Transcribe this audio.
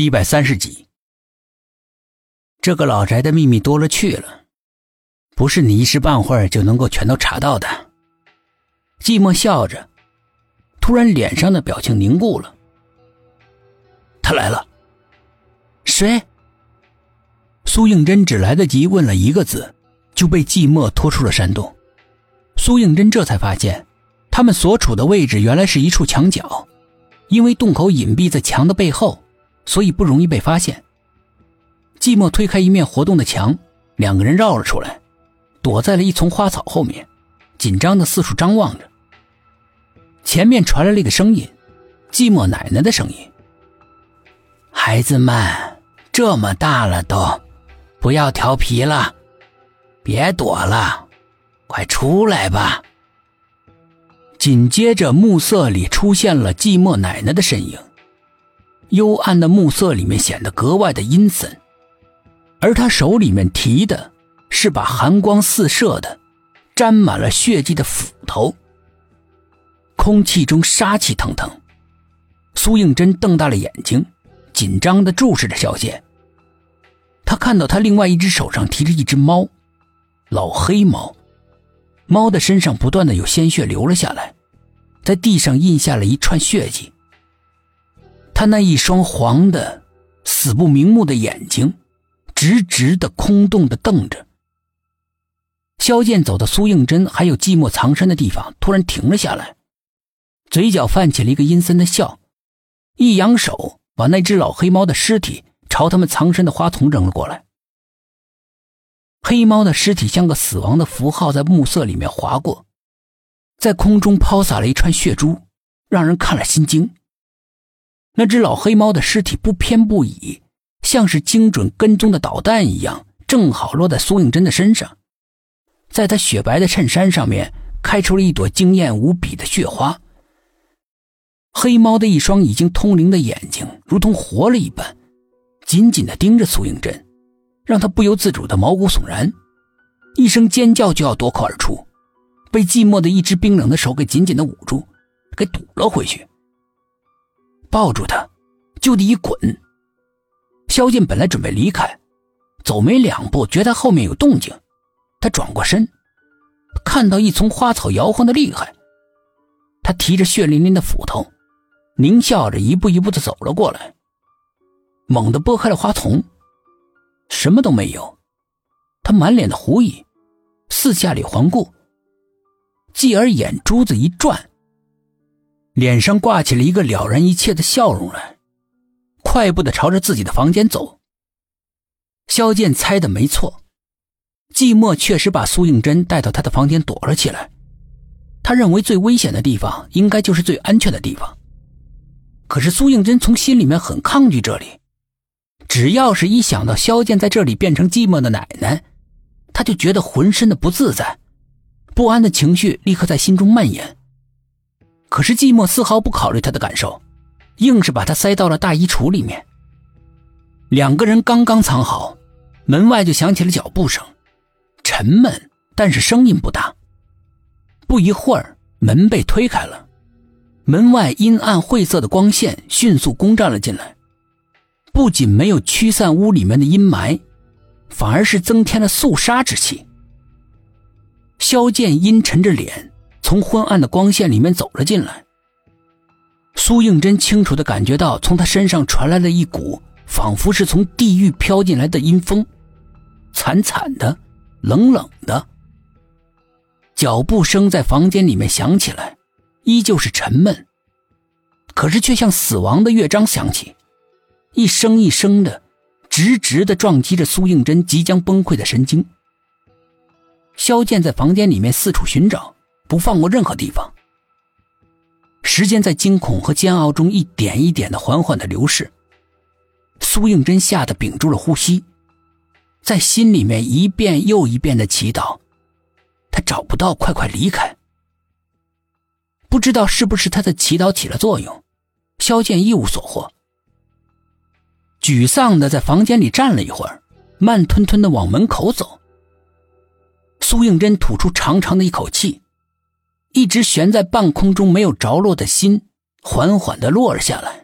第一百三十集，这个老宅的秘密多了去了，不是你一时半会儿就能够全都查到的。寂寞笑着，突然脸上的表情凝固了。他来了。谁？苏应真只来得及问了一个字，就被寂寞拖出了山洞。苏应真这才发现，他们所处的位置原来是一处墙角，因为洞口隐蔽在墙的背后。所以不容易被发现。寂寞推开一面活动的墙，两个人绕了出来，躲在了一丛花草后面，紧张的四处张望着。前面传来了一个声音，寂寞奶奶的声音：“孩子们，这么大了都，不要调皮了，别躲了，快出来吧。”紧接着，暮色里出现了寂寞奶奶的身影。幽暗的暮色里面显得格外的阴森，而他手里面提的是把寒光四射的、沾满了血迹的斧头。空气中杀气腾腾，苏应真瞪大了眼睛，紧张的注视着小剑。他看到他另外一只手上提着一只猫，老黑猫，猫的身上不断的有鲜血流了下来，在地上印下了一串血迹。他那一双黄的、死不瞑目的眼睛，直直的、空洞的瞪着。萧剑走到苏应真还有寂寞藏身的地方，突然停了下来，嘴角泛起了一个阴森的笑，一扬手把那只老黑猫的尸体朝他们藏身的花丛扔了过来。黑猫的尸体像个死亡的符号，在暮色里面划过，在空中抛洒了一串血珠，让人看了心惊。那只老黑猫的尸体不偏不倚，像是精准跟踪的导弹一样，正好落在苏应真的身上，在他雪白的衬衫上面开出了一朵惊艳无比的血花。黑猫的一双已经通灵的眼睛，如同活了一般，紧紧地盯着苏应真，让他不由自主的毛骨悚然，一声尖叫就要夺口而出，被寂寞的一只冰冷的手给紧紧的捂住，给堵了回去。抱住他，就地一滚。萧剑本来准备离开，走没两步，觉得后面有动静，他转过身，看到一丛花草摇晃的厉害。他提着血淋淋的斧头，狞笑着一步一步的走了过来，猛地拨开了花丛，什么都没有。他满脸的狐疑，四下里环顾，继而眼珠子一转。脸上挂起了一个了然一切的笑容来，快步的朝着自己的房间走。萧剑猜的没错，寂寞确实把苏应真带到他的房间躲了起来。他认为最危险的地方应该就是最安全的地方。可是苏应真从心里面很抗拒这里，只要是一想到萧剑在这里变成寂寞的奶奶，他就觉得浑身的不自在，不安的情绪立刻在心中蔓延。可是寂寞丝毫不考虑他的感受，硬是把他塞到了大衣橱里面。两个人刚刚藏好，门外就响起了脚步声，沉闷，但是声音不大。不一会儿，门被推开了，门外阴暗晦涩的光线迅速攻占了进来，不仅没有驱散屋里面的阴霾，反而是增添了肃杀之气。萧剑阴沉着脸。从昏暗的光线里面走了进来，苏应真清楚的感觉到从他身上传来了一股仿佛是从地狱飘进来的阴风，惨惨的，冷冷的。脚步声在房间里面响起来，依旧是沉闷，可是却像死亡的乐章响起，一声一声的，直直的撞击着苏应真即将崩溃的神经。萧剑在房间里面四处寻找。不放过任何地方。时间在惊恐和煎熬中一点一点的缓缓的流逝。苏应真吓得屏住了呼吸，在心里面一遍又一遍的祈祷，他找不到，快快离开。不知道是不是他的祈祷起了作用，萧剑一无所获，沮丧的在房间里站了一会儿，慢吞吞的往门口走。苏应真吐出长长的一口气。一直悬在半空中没有着落的心，缓缓地落了下来。